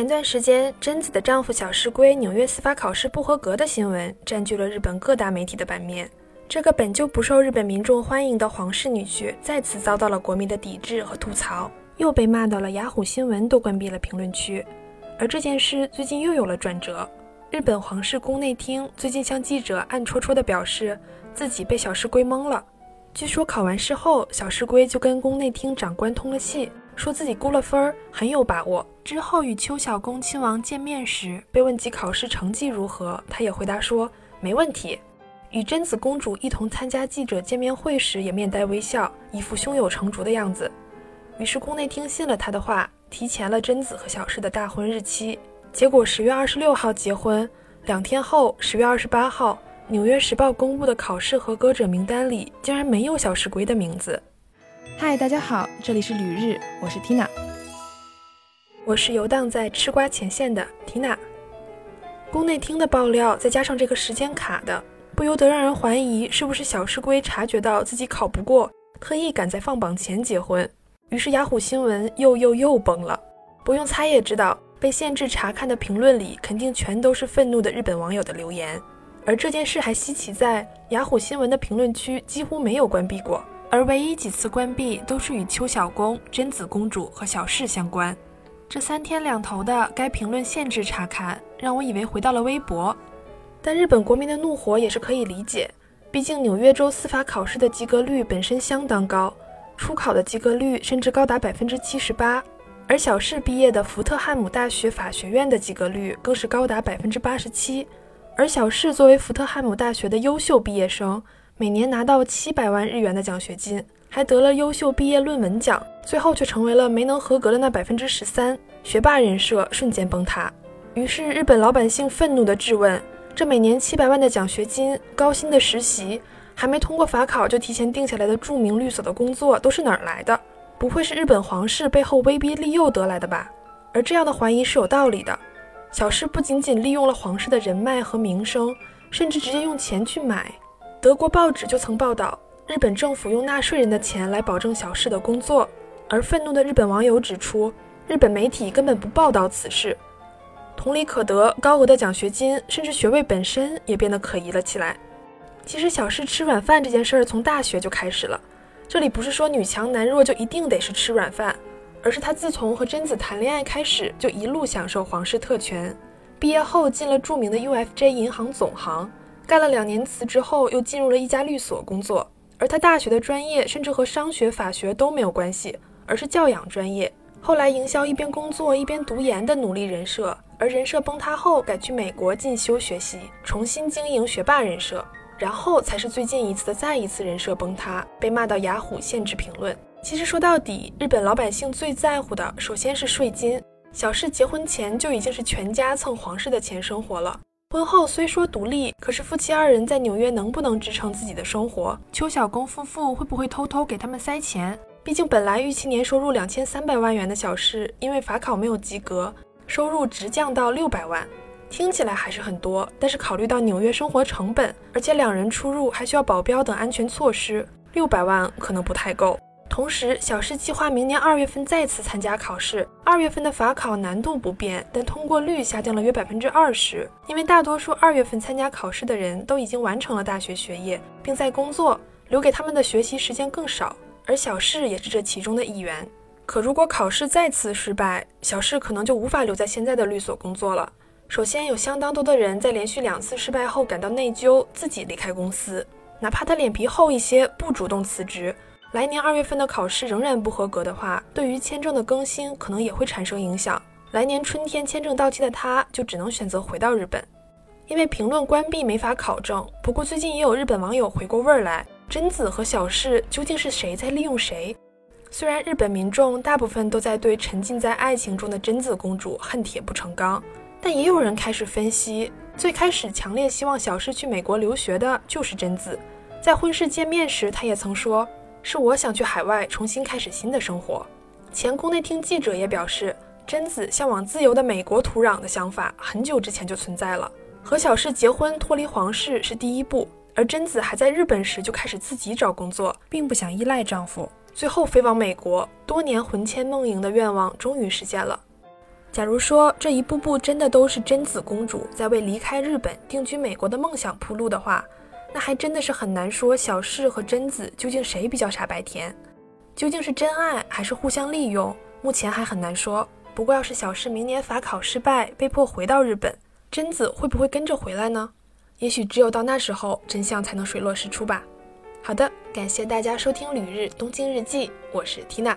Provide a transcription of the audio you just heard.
前段时间，贞子的丈夫小市圭纽约司法考试不合格的新闻占据了日本各大媒体的版面。这个本就不受日本民众欢迎的皇室女婿，再次遭到了国民的抵制和吐槽，又被骂到了雅虎新闻都关闭了评论区。而这件事最近又有了转折，日本皇室宫内厅最近向记者暗戳戳地表示，自己被小市圭蒙了。据说考完试后，小市圭就跟宫内厅长官通了气。说自己估了分儿，很有把握。之后与邱小宫亲王见面时，被问及考试成绩如何，他也回答说没问题。与贞子公主一同参加记者见面会时，也面带微笑，一副胸有成竹的样子。于是宫内厅信了他的话，提前了贞子和小世的大婚日期。结果十月二十六号结婚，两天后十月二十八号，《纽约时报》公布的考试合格者名单里竟然没有小石龟的名字。嗨，大家好，这里是旅日，我是 Tina，我是游荡在吃瓜前线的 Tina。宫内厅的爆料，再加上这个时间卡的，不由得让人怀疑是不是小师龟察觉到自己考不过，特意赶在放榜前结婚。于是雅虎新闻又又又崩了。不用猜也知道，被限制查看的评论里肯定全都是愤怒的日本网友的留言。而这件事还稀奇在，雅虎新闻的评论区几乎没有关闭过。而唯一几次关闭都是与邱小公、贞子公主和小世相关。这三天两头的该评论限制查看，让我以为回到了微博。但日本国民的怒火也是可以理解，毕竟纽约州司法考试的及格率本身相当高，初考的及格率甚至高达百分之七十八，而小世毕业的福特汉姆大学法学院的及格率更是高达百分之八十七。而小世作为福特汉姆大学的优秀毕业生。每年拿到七百万日元的奖学金，还得了优秀毕业论文奖，最后却成为了没能合格的那百分之十三，学霸人设瞬间崩塌。于是日本老百姓愤怒地质问：这每年七百万的奖学金、高薪的实习，还没通过法考就提前定下来的著名律所的工作，都是哪儿来的？不会是日本皇室背后威逼利诱得来的吧？而这样的怀疑是有道理的。小室不仅仅利用了皇室的人脉和名声，甚至直接用钱去买。德国报纸就曾报道，日本政府用纳税人的钱来保证小世的工作，而愤怒的日本网友指出，日本媒体根本不报道此事。同理可得，高额的奖学金甚至学位本身也变得可疑了起来。其实小世吃软饭这件事儿从大学就开始了，这里不是说女强男弱就一定得是吃软饭，而是他自从和贞子谈恋爱开始，就一路享受皇室特权。毕业后进了著名的 UFJ 银行总行。干了两年，辞职后又进入了一家律所工作。而他大学的专业甚至和商学、法学都没有关系，而是教养专业。后来营销一边工作一边读研的努力人设，而人设崩塌后改去美国进修学习，重新经营学霸人设。然后才是最近一次的再一次人设崩塌，被骂到雅虎限制评论。其实说到底，日本老百姓最在乎的首先是税金。小世结婚前就已经是全家蹭皇室的钱生活了。婚后虽说独立，可是夫妻二人在纽约能不能支撑自己的生活？邱小公夫妇会不会偷偷给他们塞钱？毕竟本来预期年收入两千三百万元的小事，因为法考没有及格，收入直降到六百万，听起来还是很多，但是考虑到纽约生活成本，而且两人出入还需要保镖等安全措施，六百万可能不太够。同时，小世计划明年二月份再次参加考试。二月份的法考难度不变，但通过率下降了约百分之二十。因为大多数二月份参加考试的人都已经完成了大学学业，并在工作，留给他们的学习时间更少。而小世也是这其中的一员。可如果考试再次失败，小世可能就无法留在现在的律所工作了。首先，有相当多的人在连续两次失败后感到内疚，自己离开公司，哪怕他脸皮厚一些，不主动辞职。来年二月份的考试仍然不合格的话，对于签证的更新可能也会产生影响。来年春天签证到期的他，就只能选择回到日本。因为评论关闭没法考证。不过最近也有日本网友回过味儿来，贞子和小世究竟是谁在利用谁？虽然日本民众大部分都在对沉浸在爱情中的贞子公主恨铁不成钢，但也有人开始分析，最开始强烈希望小世去美国留学的就是贞子。在婚事见面时，他也曾说。是我想去海外重新开始新的生活。前宫内厅记者也表示，贞子向往自由的美国土壤的想法很久之前就存在了。和小世结婚脱离皇室是第一步，而贞子还在日本时就开始自己找工作，并不想依赖丈夫，最后飞往美国。多年魂牵梦萦的愿望终于实现了。假如说这一步步真的都是贞子公主在为离开日本定居美国的梦想铺路的话，那还真的是很难说小世和贞子究竟谁比较傻白甜，究竟是真爱还是互相利用，目前还很难说。不过要是小世明年法考失败，被迫回到日本，贞子会不会跟着回来呢？也许只有到那时候，真相才能水落石出吧。好的，感谢大家收听《旅日东京日记》，我是缇娜。